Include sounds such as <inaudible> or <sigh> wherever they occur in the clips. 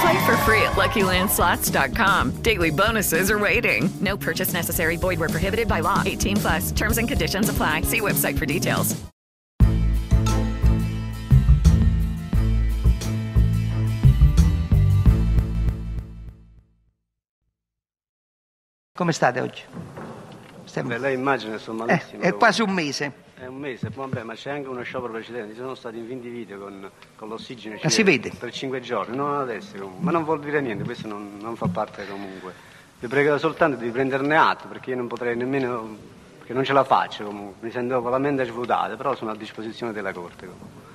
Play for free at LuckyLandSlots.com. Daily bonuses are waiting. No purchase necessary. Void where prohibited by law. 18 plus. Terms and conditions apply. See website for details. Come state oggi? Stiamo... Beh, lei immagina, sto malissimo. Eh, è quasi un mese. È un mese, vabbè, ma c'è anche uno sciopero precedente. Ci sono stati in 20 video con, con l'ossigeno. Ma si vede? Per 5 giorni, non adesso comunque. Ma non vuol dire niente, questo non, non fa parte comunque. Vi prego soltanto di prenderne atto, perché io non potrei nemmeno, perché non ce la faccio comunque. Mi sento con la mente svuotata, però sono a disposizione della Corte comunque.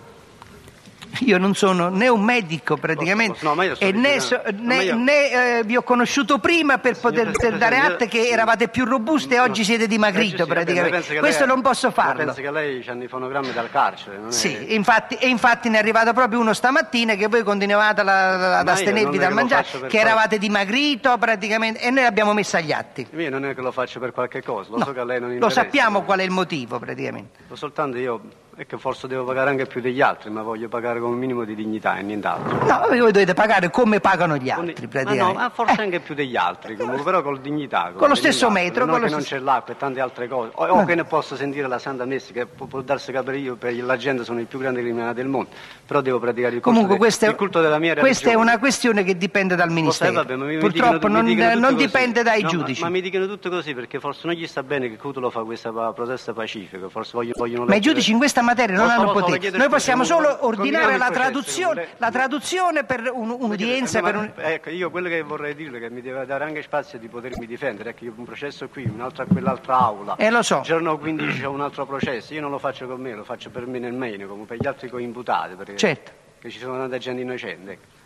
Io non sono né un medico praticamente posso, no, e né, so, né, né eh, vi ho conosciuto prima per poter dare atto che eravate più robusti e oggi no, siete dimagrito praticamente. Questo non posso farlo. Penso che lei hanno i fonogrammi dal carcere. Non sì, infatti, e infatti ne è arrivato proprio uno stamattina che voi continuavate ad astenervi dal mangiare, che eravate dimagrito praticamente e noi l'abbiamo messo agli atti. Io non è che lo faccio per qualche cosa, lo no, so che a lei non interessa. Lo sappiamo qual è il motivo praticamente. Soltanto io è che forse devo pagare anche più degli altri, ma voglio pagare con un minimo di dignità e nient'altro. No, voi dovete pagare come pagano gli altri, praticamente. Ma no, ma forse eh. anche più degli altri, comunque, però con dignità. Con, con lo stesso metro. Non con che non c'è l'acqua e tante altre cose. O, o che ne posso sentire la Santa Messa, che può, può darsi capire io, per la gente sono i più grandi criminali del mondo, però devo praticare il culto, comunque, de, il culto della mia religione. Questa è una questione che dipende dal Ministero. Vabbè, mi, Purtroppo mi non, mi non dipende dai no, giudici. Ma, ma, mi dicono tutto così, perché forse non gli sta bene che Cutolo fa questa protesta pacifica, forse vogliono... vogliono ma i giudici in questa materia non hanno potere. Noi possiamo solo ordinare la traduzione, la traduzione per un, un'udienza. Per un... Ecco, io quello che vorrei dire è che mi deve dare anche spazio di potermi difendere. Ecco, io un processo qui, un altro a quell'altra aula. Eh, lo so. Il giorno 15 c'è un altro processo. Io non lo faccio con me, lo faccio per me nel meno, come per gli altri coimputati. Perché certo. Che ci sono tanta gente innocente. Ecco.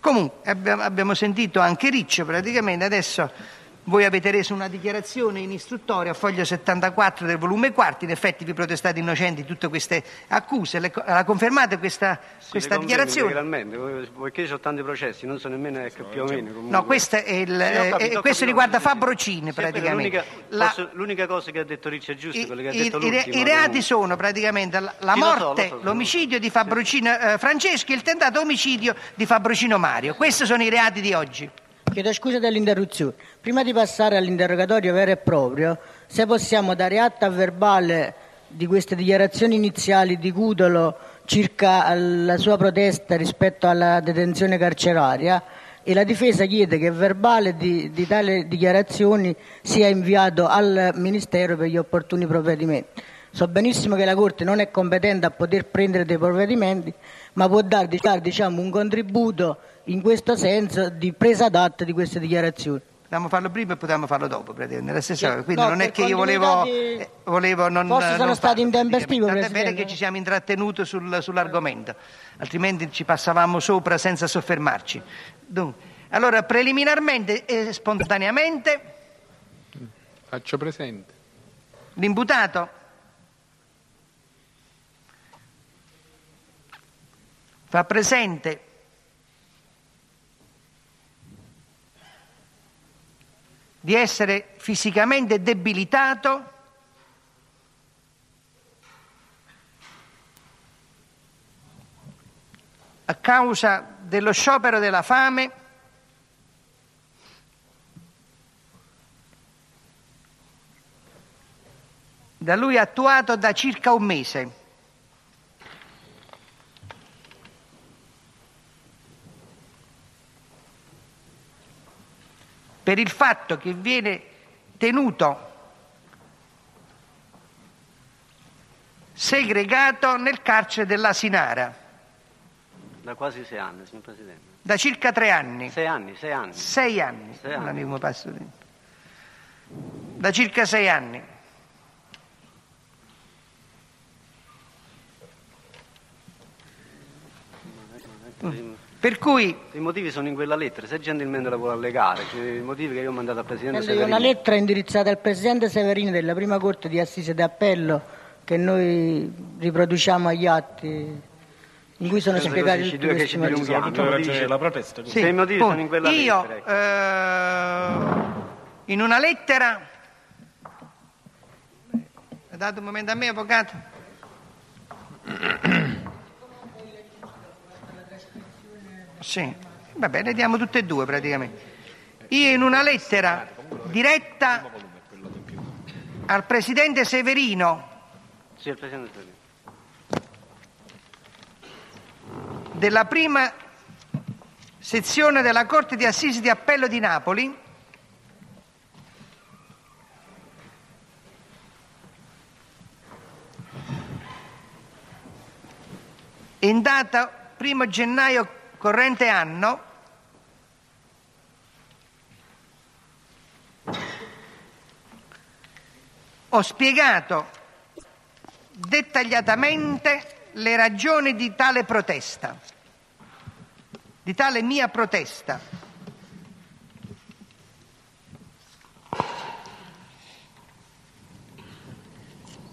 Comunque, abbiamo sentito anche Riccio praticamente adesso voi avete reso una dichiarazione in istruttoria a foglio 74 del volume 4, in effetti vi protestate innocenti di tutte queste accuse, le, la confermate questa, sì, questa dichiarazione? Integralmente, poiché ci sono tanti processi, non so nemmeno ecco, più o meno. Comunque. No, questo, è il, sì, capito, eh, questo riguarda sì, Fabrocini praticamente. L'unica, la, posso, l'unica, cosa che ha detto Ricci è giusto, i, quello che ha detto i. I reati sono praticamente la, la morte, lo so, lo so, l'omicidio di Fabrocino eh, Francesco e il tentato omicidio di Fabrocino Mario. Questi sono i reati di oggi. Chiedo scusa dell'interruzione. Prima di passare all'interrogatorio vero e proprio, se possiamo dare atto a verbale di queste dichiarazioni iniziali di Cudolo circa la sua protesta rispetto alla detenzione carceraria e la difesa chiede che il verbale di, di tali dichiarazioni sia inviato al Ministero per gli opportuni provvedimenti. So benissimo che la Corte non è competente a poter prendere dei provvedimenti, ma può dare diciamo, un contributo in questo senso di presa d'atto di queste dichiarazioni. Potevamo farlo prima e potevamo farlo dopo, praticamente. La stessa cosa. Quindi no, non è che io volevo, di... eh, volevo non. Forse sono non stati intempestivi. Tant'è vero che ci siamo intrattenuti sul, sull'argomento, altrimenti ci passavamo sopra senza soffermarci. Dunque, allora, preliminarmente e spontaneamente. Faccio presente. L'imputato fa presente di essere fisicamente debilitato a causa dello sciopero della fame da lui attuato da circa un mese. Per il fatto che viene tenuto segregato nel carcere dell'Asinara Da quasi sei anni, signor Presidente. da circa tre anni. Sei anni, sei anni. Sei anni, Sei anni. passo Da circa sei anni. Per cui I motivi sono in quella lettera, se gentilmente la vuole allegare, cioè, i motivi che io ho mandato al Presidente io Severino. una lettera indirizzata al Presidente Severini della prima Corte di Assise d'Appello che noi riproduciamo agli atti in cui sono spiegati tutti questi ci motivi. dilunghiamo. Dice- la protesta. Sì, Se i motivi sono in quella Io, lettera, ecco. eh, in una lettera, ha dato un momento a me, avvocato? Sì, va bene, diamo tutte e due praticamente. Io in una lettera diretta al Presidente Severino. Presidente della prima sezione della Corte di Assisi di Appello di Napoli, in data 1 gennaio corrente anno, ho spiegato dettagliatamente le ragioni di tale protesta, di tale mia protesta.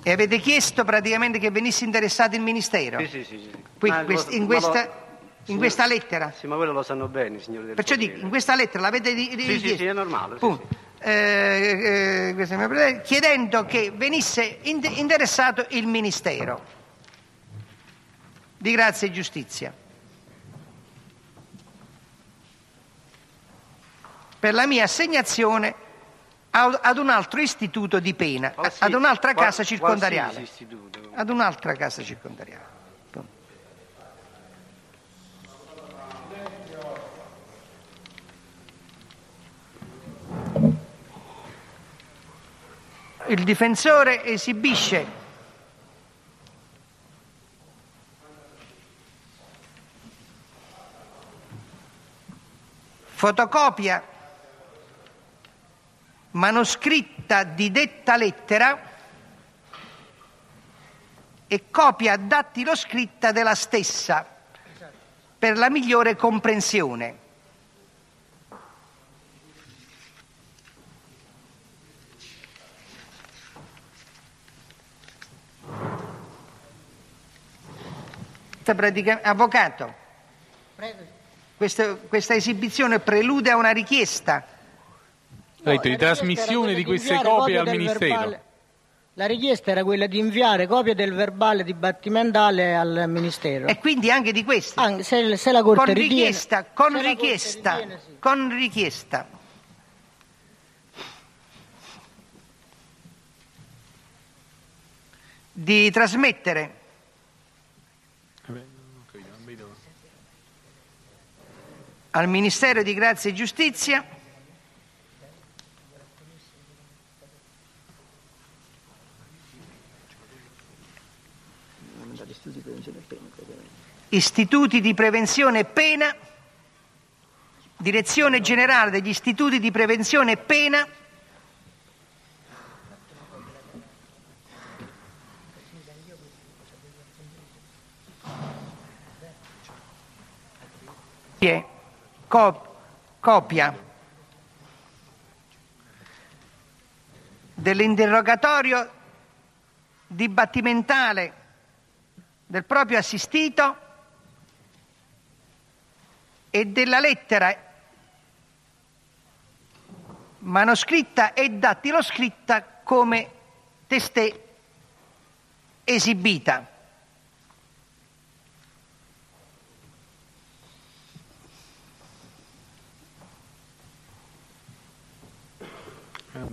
E avete chiesto praticamente che venisse interessato il Ministero? Sì, sì, sì. sì. Qui- Ma quest- in questa- in questa lettera? Sì, ma quello lo sanno bene, signori del Perciò dico, in questa lettera l'avete ri- Sì, sì, sì, è normale, sì, Punto. Eh, eh, chiedendo che venisse in- interessato il Ministero di Grazia e Giustizia per la mia assegnazione a- ad un altro istituto di pena, Qualsi- ad un'altra casa circondariale. Ad un'altra casa circondariale. Il difensore esibisce fotocopia manoscritta di detta lettera e copia dattiloscritta della stessa per la migliore comprensione. Questa pratica- Avvocato, questa, questa esibizione prelude a una richiesta. Ha detto di trasmissione di queste copie al Ministero. La richiesta era quella di inviare copie del verbale dibattimentale al Ministero. E quindi anche di questa. Anche se, se la Corte con ritiene- richiesta, con se la Corte richiesta, ritiene, sì. con richiesta. Di trasmettere al Ministero di Grazia e Giustizia. Istituti di prevenzione e pena, Direzione Generale degli Istituti di Prevenzione e Pena, co- copia dell'interrogatorio dibattimentale del proprio assistito e della lettera manoscritta e dattiloscritta come testè esibita.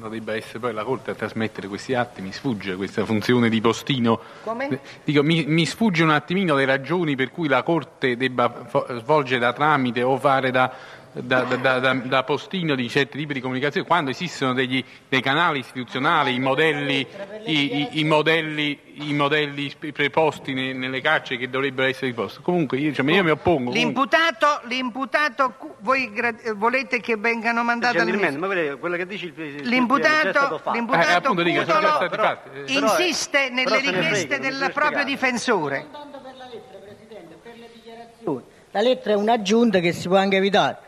Debba essere poi la Corte a trasmettere questi atti, mi sfugge questa funzione di postino. Come? Dico, mi, mi sfugge un attimino le ragioni per cui la Corte debba svolgere da tramite o fare da da, da, da, da, postino di certi tipi di comunicazione, quando esistono degli, dei canali istituzionali, i modelli, i, i, i modelli, i modelli preposti ne, nelle carceri che dovrebbero essere riposti. Comunque io, cioè, io mi oppongo. L'imputato, l'imputato, voi volete che vengano mandati al ma quello che dici il, il l'imputato, l'imputato eh, dico, Cutolo, però, insiste nelle richieste del proprio difensore. La lettera è un'aggiunta che si può anche evitare.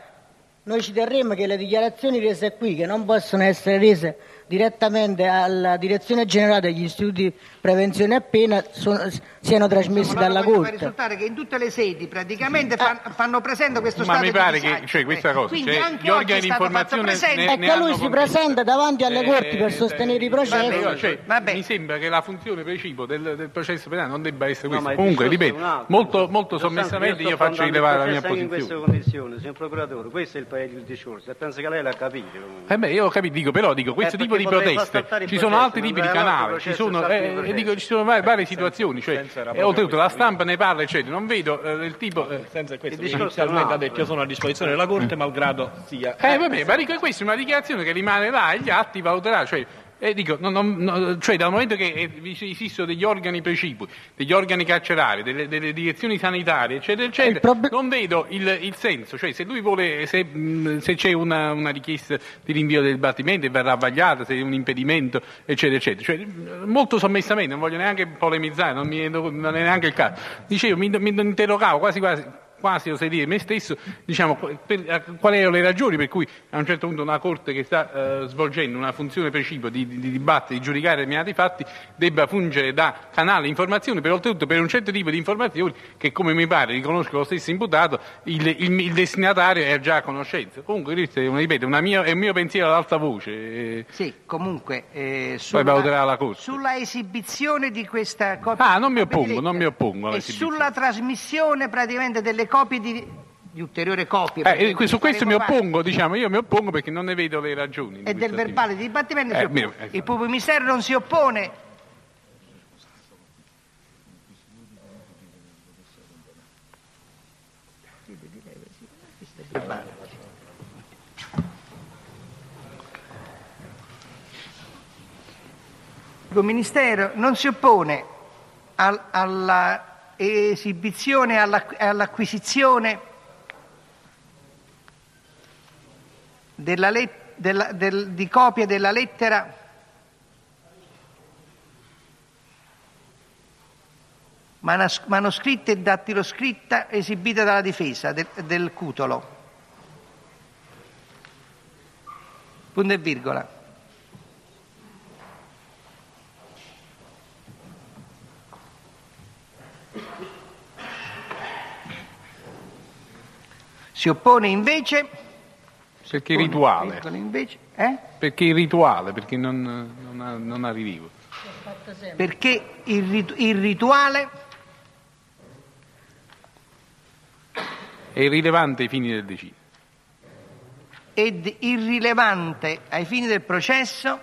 Noi ci terremmo che le dichiarazioni rese qui, che non possono essere rese direttamente alla Direzione Generale degli Istituti Prevenzione e Pena sono, siano trasmessi dalla Corte. Ma risultare che in tutte le sedi praticamente fan, fanno presente questo ma stato mi pare che cioè, questa cosa, Quindi cioè, anche gli organi di informazione ne, è che lui si presenta davanti alle eh, corti per eh, sostenere i processi. Vabbè, cioè, vabbè. Mi sembra che la funzione precipuo del, del processo penale non debba essere questa. No, Comunque, ripeto, molto, molto sommessamente io faccio rilevare la mia posizione. in queste condizioni, signor procuratore, questo è il, il discorso e penso che lei l'ha capito. Eh beh, io ho capito, dico, però dico, questo eh, tipo di proteste ci sono altri tipi di canali, ci sono, eh, dico, ci sono varie, varie situazioni, cioè, e oltretutto la stampa ne parla, eccetera. Non vedo eh, il tipo. Eh, senza questo, ha detto io sono a disposizione della Corte, malgrado sia. Eh, vabbè, ma dico, questa è una dichiarazione che rimane là e gli atti valuterà, cioè e dico, non, non, cioè dal momento che esistono degli organi precipui, degli organi carcerari, delle, delle direzioni sanitarie, eccetera, eccetera, prob- non vedo il, il, senso. Cioè, se lui vuole, se, se c'è una, una, richiesta di rinvio del dibattimento e verrà vagliata, se è un impedimento, eccetera, eccetera. Cioè, molto sommessamente, non voglio neanche polemizzare, non, mi, non è neanche il caso. Dicevo, mi, mi interrogavo quasi quasi quasi oserei dire me stesso, diciamo, per, quali erano le ragioni per cui a un certo punto una Corte che sta eh, svolgendo una funzione precipua di, di, di dibattere, di giudicare determinati fatti, debba fungere da canale di informazione, per oltretutto per un certo tipo di informazioni che come mi pare riconosco lo stesso imputato, il, il, il destinatario è già a conoscenza. Comunque questo è, ripeto, una mia, è un mio pensiero ad alta voce. Sì, comunque eh, sulla, sulla, esibizione di questa copia... Ah, non mi oppongo, non mi oppongo E sulla trasmissione praticamente delle copie di, di ulteriori copie. Eh, su questo mi oppongo, diciamo, io mi oppongo perché non ne vedo le ragioni. E del verbale di dibattimento eh, mio, eh. il pubblico ministero non si oppone. Il Ministero non si oppone al, alla esibizione e all'acquisizione della let- della, del, di copie della lettera manos- manoscritta e dattiloscritta esibita dalla difesa del, del Cutolo. Punto e virgola. Si oppone invece... Perché il rituale. Invece, eh? Perché il rituale, perché non, non, ha, non ha rilievo. Perché il, il rituale... È irrilevante ai fini del deciso. Ed irrilevante ai fini del processo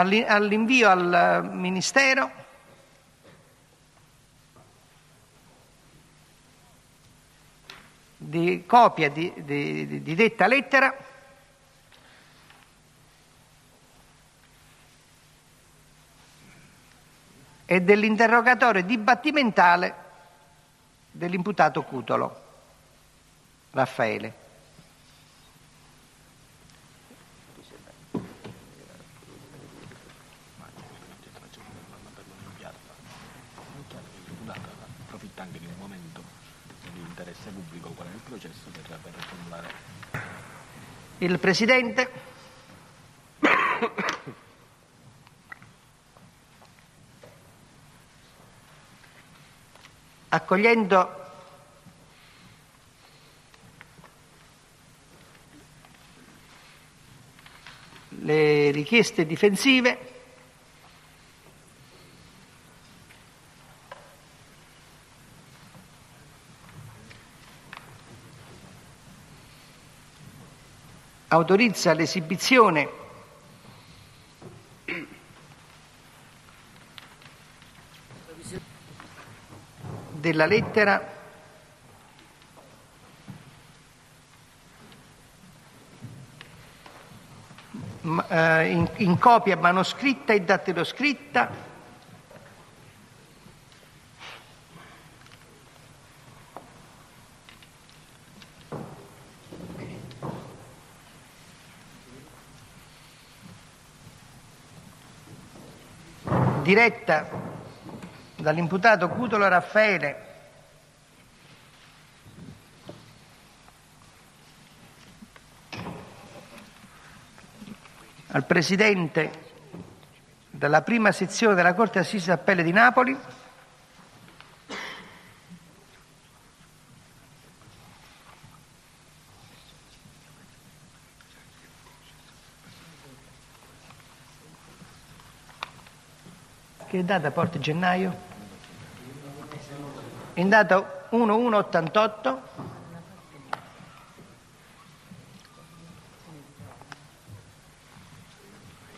all'invio al Ministero di copia di, di, di detta lettera e dell'interrogatorio dibattimentale dell'imputato Cutolo, Raffaele. Il Presidente. Accogliendo le richieste difensive autorizza l'esibizione della lettera eh, in, in copia manoscritta e dattiloscritta diretta dall'imputato Cutolo Raffaele. Al Presidente della prima sezione della Corte Assise d'Appello di Napoli che data porta gennaio? In data 1188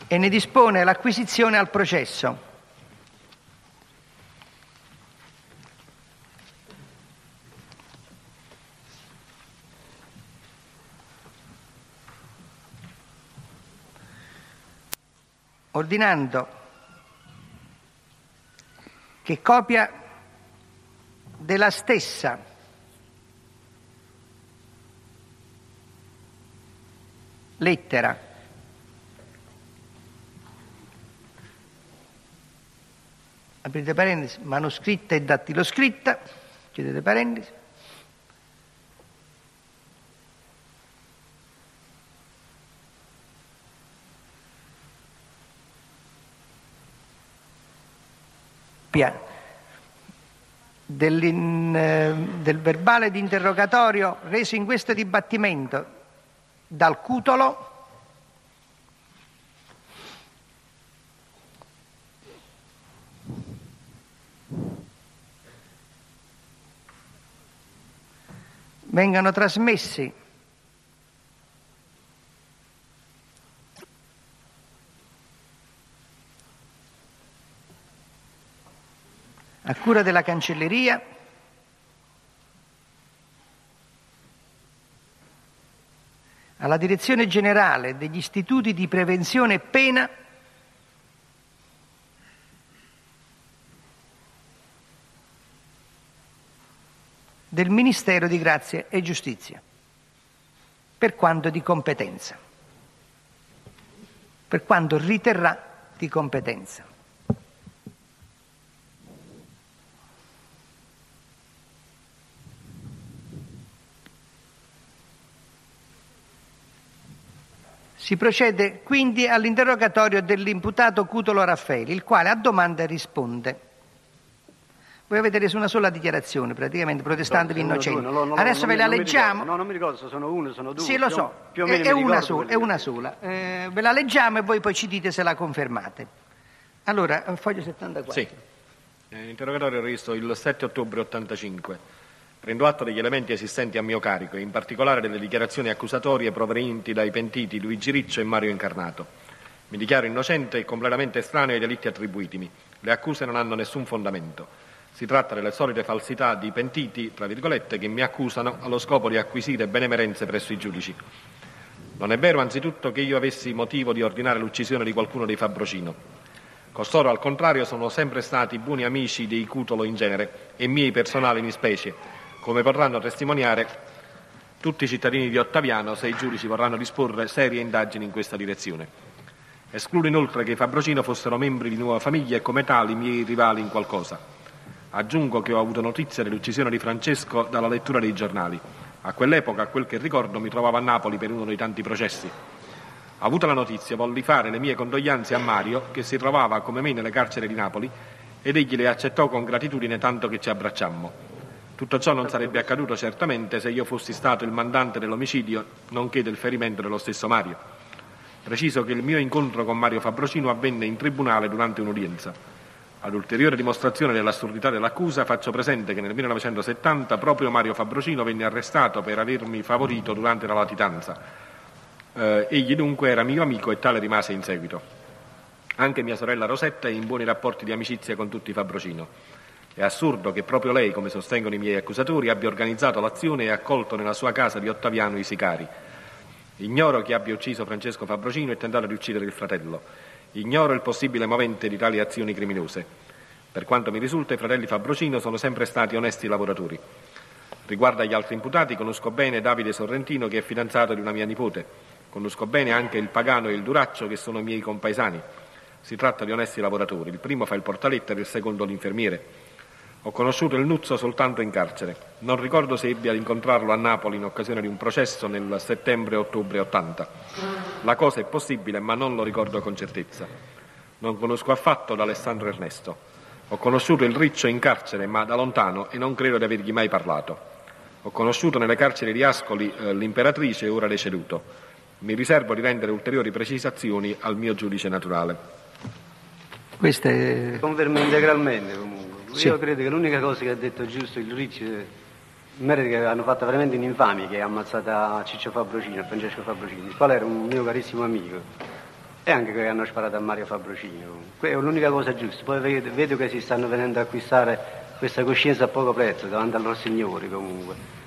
e ne dispone l'acquisizione al processo. Ordinando che copia della stessa. Lettera. Aprite parentesi, manoscritta e dattiloscritta, chiudete parentesi, Pia- dell'in- eh, del verbale di interrogatorio reso in questo dibattimento dal Cutolo vengano trasmessi a cura della cancelleria. Alla Direzione Generale degli Istituti di Prevenzione e Pena. Del Ministero di Grazia e Giustizia, per quanto di competenza, per quanto riterrà di competenza. Si procede quindi all'interrogatorio dell'imputato Cutolo Raffaeli, il quale a domanda risponde. Voi avete reso una sola dichiarazione, praticamente no, no, Adesso ve la leggiamo. No, non mi ricordo se sono uno, sono due. Sì, lo Più- so, più o è, meno è una sola, è una sola. Eh, ve la leggiamo e voi poi ci dite se la confermate. Allora, eh, foglio 74. Sì. Eh, Interrogatorio registrato il 7 ottobre 85. Prendo atto degli elementi esistenti a mio carico in particolare delle dichiarazioni accusatorie provenienti dai pentiti Luigi Riccio e Mario Incarnato. Mi dichiaro innocente e completamente estraneo ai delitti attribuitimi. Le accuse non hanno nessun fondamento. Si tratta delle solite falsità di pentiti, tra virgolette, che mi accusano allo scopo di acquisire benemerenze presso i giudici. Non è vero anzitutto che io avessi motivo di ordinare l'uccisione di qualcuno dei Fabrocino. Costoro, al contrario, sono sempre stati buoni amici dei Cutolo in genere e miei personali in specie, come potranno testimoniare tutti i cittadini di Ottaviano se i giudici vorranno disporre serie indagini in questa direzione. Escludo inoltre che i Fabrocino fossero membri di nuova famiglia e come tali miei rivali in qualcosa. Aggiungo che ho avuto notizia dell'uccisione di Francesco dalla lettura dei giornali. A quell'epoca, a quel che ricordo, mi trovavo a Napoli per uno dei tanti processi. Avuta la notizia, volli fare le mie condoglianze a Mario, che si trovava come me nelle carceri di Napoli, ed egli le accettò con gratitudine tanto che ci abbracciammo. Tutto ciò non sarebbe accaduto certamente se io fossi stato il mandante dell'omicidio, nonché del ferimento dello stesso Mario. Preciso che il mio incontro con Mario Fabrocino avvenne in tribunale durante un'udienza. Ad ulteriore dimostrazione dell'assurdità dell'accusa, faccio presente che nel 1970 proprio Mario Fabrocino venne arrestato per avermi favorito durante la latitanza. Eh, egli dunque era mio amico e tale rimase in seguito. Anche mia sorella Rosetta è in buoni rapporti di amicizia con tutti Fabrocino. È assurdo che proprio lei, come sostengono i miei accusatori, abbia organizzato l'azione e accolto nella sua casa di Ottaviano i sicari. Ignoro chi abbia ucciso Francesco Fabrocino e tentato di uccidere il fratello. Ignoro il possibile movente di tali azioni criminose. Per quanto mi risulta, i fratelli Fabrocino sono sempre stati onesti lavoratori. Riguardo agli altri imputati, conosco bene Davide Sorrentino, che è fidanzato di una mia nipote. Conosco bene anche il Pagano e il Duraccio, che sono miei compaesani. Si tratta di onesti lavoratori. Il primo fa il portalettere, il secondo l'infermiere. Ho conosciuto il Nuzzo soltanto in carcere. Non ricordo se ebbi ad incontrarlo a Napoli in occasione di un processo nel settembre-ottobre 80. La cosa è possibile, ma non lo ricordo con certezza. Non conosco affatto D'Alessandro Ernesto. Ho conosciuto il Riccio in carcere, ma da lontano, e non credo di avergli mai parlato. Ho conosciuto nelle carceri di Ascoli eh, l'imperatrice, ora deceduto. Mi riservo di rendere ulteriori precisazioni al mio giudice naturale. Queste... Confermo integralmente comunque. Sì. Io credo che l'unica cosa che ha detto giusto il Ricci, merito che hanno fatto veramente un'infamia, che ha ammazzata Ciccio Fabrocino, Francesco Fabrocino, il quale era un mio carissimo amico, e anche che hanno sparato a Mario Fabrocino. Quella è l'unica cosa giusta. Poi vedo, vedo che si stanno venendo a acquistare questa coscienza a poco prezzo davanti al loro signori comunque.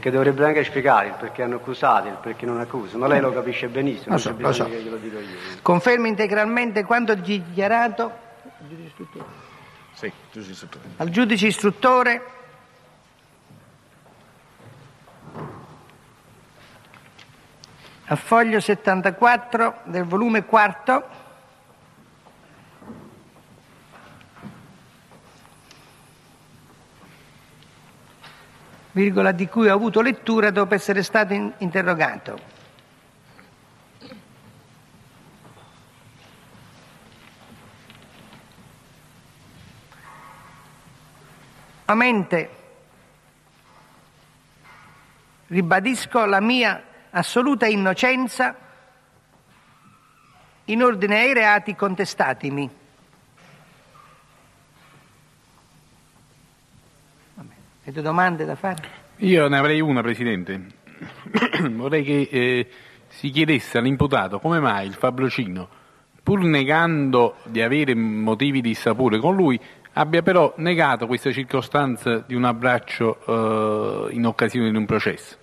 Che dovrebbero anche spiegare il perché hanno accusato, il perché non accusano, ma lei lo capisce benissimo, Lo so, non c'è lo so. che glielo dico io. Confermi integralmente quanto dichiarato Sì, giudice istruttore. al giudice istruttore a foglio 74 del volume quarto virgola di cui ho avuto lettura dopo essere stato in- interrogato. A mente ribadisco la mia assoluta innocenza in ordine ai reati contestatimi. Avete domande da fare? Io ne avrei una, Presidente. <coughs> Vorrei che eh, si chiedesse all'imputato come mai il Fabrocino, pur negando di avere motivi di sapore con lui, abbia però negato questa circostanza di un abbraccio eh, in occasione di un processo.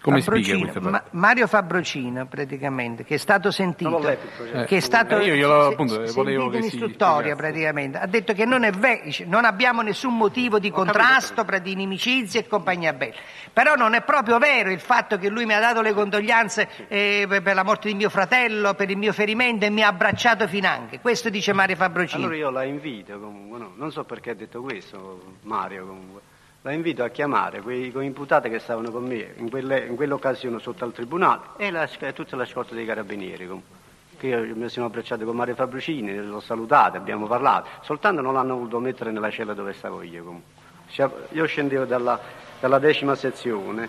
Come spiega Fabrocino, questa cosa? Ma- Mario Fabrocino, praticamente, che è stato sentito, letto processo. che è stato Eh, io glielo- se- appunto, se- volevo sentito che in istruttoria, praticamente, ha detto che non è vero, non abbiamo nessun motivo di contrasto, di inimicizia e compagnia bella. Però non è proprio vero il fatto che lui mi ha dato le condoglianze eh, per per la morte di mio fratello, per il mio ferimento e mi ha abbracciato finanche. Questo dice Mario Fabrocino. Allora io la invito comunque, no, non so perché ha detto questo Mario comunque, la invito a chiamare quei coimputati che stavano con me in, quelle- in quell'occasione sotto al tribunale e la, tutta la scorta dei carabinieri comunque. Che io mi sono abbracciato con Mario Fabricini, l'ho salutato, abbiamo parlato, soltanto non l'hanno voluto mettere nella cella dove stavo io comunque. Io scendevo dalla, dalla decima sezione,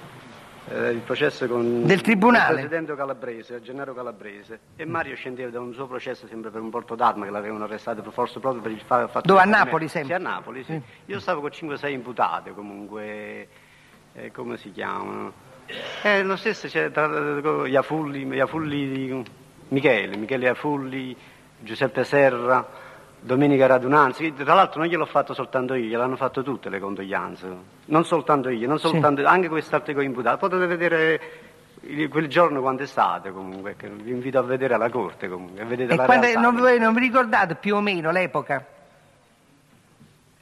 eh, il processo con Del tribunale? il presidente Calabrese, Gennaro Calabrese, e Mario scendeva da un suo processo sempre per un porto d'arma che l'avevano arrestato forse proprio per il fa- fatto Dove, a Napoli sempre? Sì, a Napoli, sì. Io stavo con 5-6 imputati comunque, eh, come si chiamano? Eh, lo stesso c'è tra Iafulli, Iafulli Michele, Michele Iafulli, Giuseppe Serra, Domenica Radunanzi, che tra l'altro non gliel'ho fatto soltanto io, gliel'hanno fatto tutte le condoglianze, non soltanto io, non soltanto, anche quest'altro coimputato. Potete vedere quel giorno quando è stato comunque, vi invito a vedere alla corte comunque, vedete E quando- non, non vi ricordate più o meno l'epoca?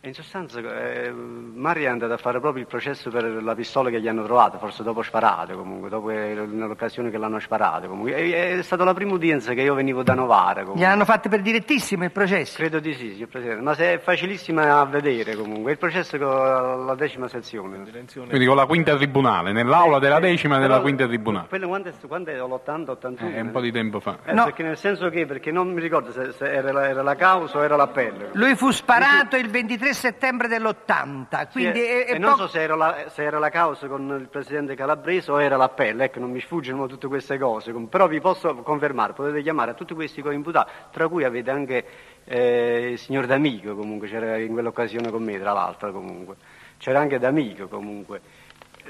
In sostanza eh, Mario è andato a fare proprio il processo per la pistola che gli hanno trovato, forse dopo sparato comunque, dopo eh, nell'occasione che l'hanno sparato comunque. E- È stata la prima udienza che io venivo da Novara comunque. Gliel'hanno fatto per direttissimo il processo? Credo di sì, signor Presidente, ma se è facilissima a vedere comunque, il processo con la decima sezione. Quindi con la quinta tribunale, nell'aula della decima e della quinta tribunale. Quello quando è, quando è l'80, 81? Eh, un po' di tempo fa. Eh, Perché nel senso che, perché non mi ricordo se, se era, la, era la causa o era l'appello. Lui fu sparato il 23 settembre dell'80, quindi Sì, è, è e non so se era, la, se era la causa con il presidente Calabrese o era l'appello, ecco, non mi sfuggono tutte queste cose, però vi posso confermare, potete chiamare a tutti questi coimputati, tra cui avete anche eh, il signor D'Amico, comunque, c'era in quell'occasione con me, tra l'altro, comunque. C'era anche D'Amico, comunque.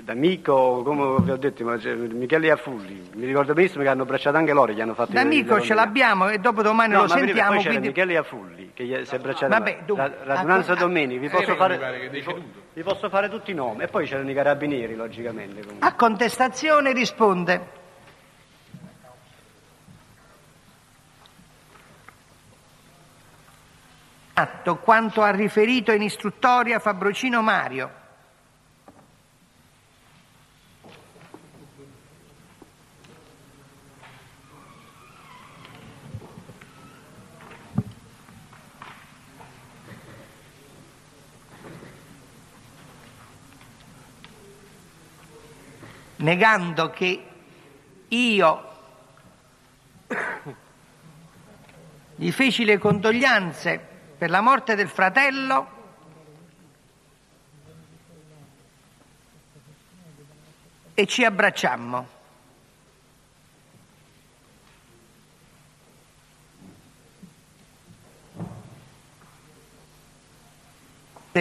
D'amico, come vi ho detto, Michele Afulli, mi ricordo benissimo che hanno abbracciato anche loro, gli hanno fatto D'amico ce l'abbiamo e dopo domani No, lo sentiamo. poi c'era Quindi... Michele Afulli che gli si è abbracciato. Vabbè, dunque, la radunanza a- domenica, vi posso, fare, vi posso fare tutti i nomi e poi c'erano i carabinieri, logicamente. comunque. A contestazione risponde. Atto quanto ha riferito in istruttoria Fabrocino Mario. Negando che io gli feci le condoglianze per la morte del fratello e ci abbracciammo.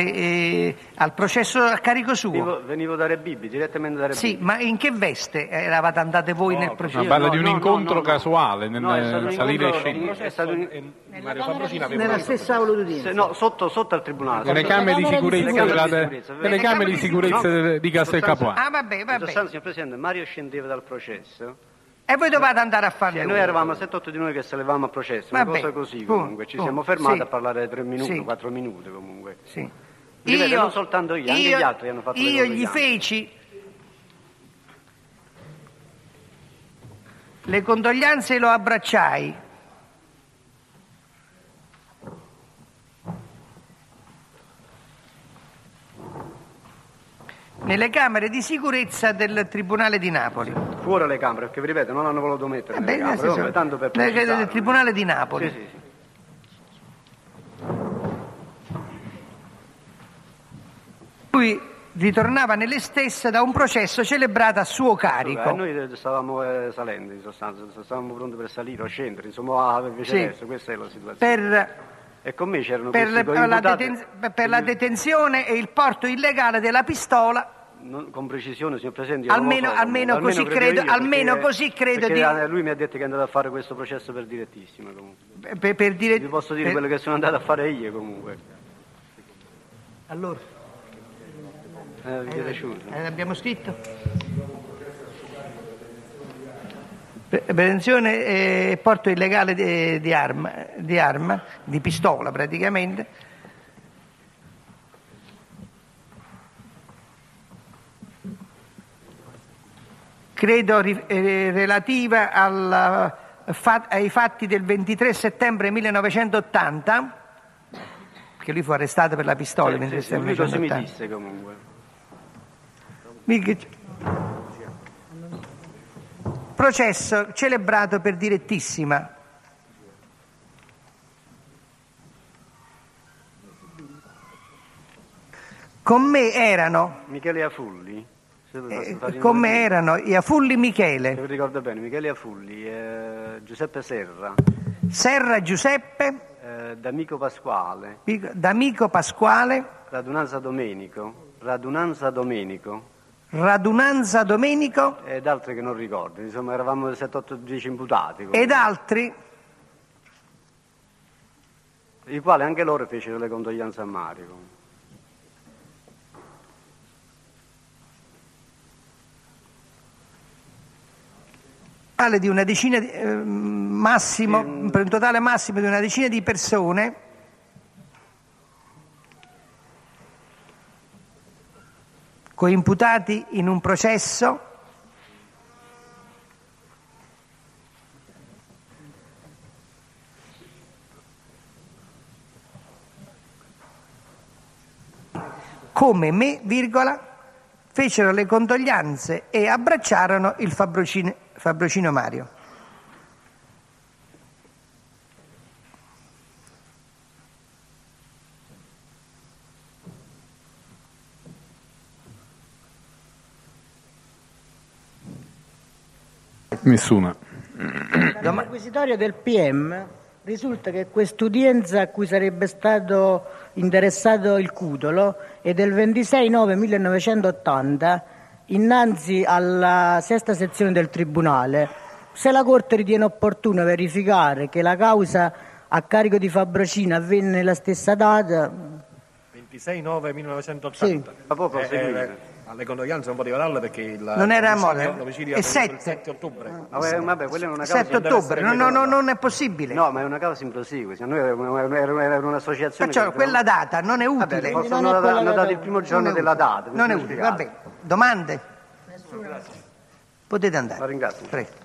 E- e- al processo a carico suo. Venivo, venivo da Re Bibi, direttamente da Re Sì, ma in che veste eravate andate voi nel processo? No, parla di un no, no, incontro no, no. casuale nel No, salire e scendere. un- Nella detto stessa aula d'udienza? No, sotto, sotto al tribunale. Nelle camere di sicurezza, Nelle camere di sicurezza, di sicurezza No, di Castel Capuano. Ah, vabbè, In vabbè. sostanza, signor Presidente, Mario scendeva dal processo. E voi dovete andare a farle E noi eravamo 7-8 di noi che salivamo a processo, una Vabbè, cosa così comunque. Ci siamo fermati Sì. a parlare 3 minuti, Sì. 4 minuti comunque. Sì. Ripeto, non soltanto io, anche gli altri hanno fatto le Io gli feci le condoglianze e lo abbracciai. Nelle camere di sicurezza del Tribunale di Napoli. Fuori le camere, perché vi ripeto, non hanno voluto mettere Eh nelle beh, nel camere, tanto per nel- precisarlo. del Tribunale di Napoli. Sì, sì, sì. Lui ritornava nelle stesse da un processo celebrato a suo carico. Eh, noi stavamo eh, salendo in sostanza, stavamo pronti per salire o scendere, insomma, ah, viceversa, Sì. questa è la situazione. per, E con me c'erano per questi le- per la, deten- per la detenzione e il porto illegale della pistola. non- con precisione, signor Presidente, Almeno- almeno comunque, così credo credo- io, almeno perché- così credo di- eh, lui mi ha detto che è andato a fare questo processo per direttissimo comunque. Per, per dire, Vi posso dire per- quello che sono andato a fare io comunque. Allora, Eh, vi è piaciuto? eh, abbiamo scritto? Pre- Prevenzione e porto illegale di, di arma, di arma, di pistola praticamente. Credo ri- eh, relativa al, fa- ai fatti del 23 settembre 1980, che lui fu arrestato per la pistola il Sì, 23 sì, sì, lui settembre così mi 1980. disse comunque. Processo celebrato per direttissima. Con me erano, Michele Afulli. se eh, con me erano Iafulli Se Michele, vi ricordo bene, Michele Afulli, eh, Giuseppe Serra, Serra Giuseppe, eh, D'Amico Pasquale, D'Amico Pasquale, Radunanza Domenico, Radunanza Domenico Radunanza Domenico ed altri che non ricordo. Insomma, eravamo 7-8-10 imputati. comunque. ed altri I quali anche loro fecero le condoglianze a Mario. totale di una decina di, eh, massimo, per un totale massimo di una decina di persone coimputati in un processo come me, virgola, fecero le condoglianze e abbracciarono il Fabrocino Mario. Nessuna. Dall'inquisitorio del PM risulta che quest'udienza a cui sarebbe stato interessato il Cudolo è del 26 9 1980 innanzi alla sesta sezione del Tribunale, se la Corte ritiene opportuno verificare che la causa a carico di Fabracino avvenne nella stessa data, 26 9 1980. Sì. Eh, eh, alle condoglianze non poteva darle perché il Non era mole? l'omicidio È è avvenuto il sette. 7 ottobre. Vabbè, vabbè, quella è una causa 7 ottobre, no, no, no, non è possibile. No, ma è una causa in proseguo. Noi eravamo un'associazione. Perciò quella data non è Vabbè, utile. forse Non è hanno dato, il primo giorno Non della data. Non è utile, vabbè. Domande? Potete andare. La ringrazio. Prego.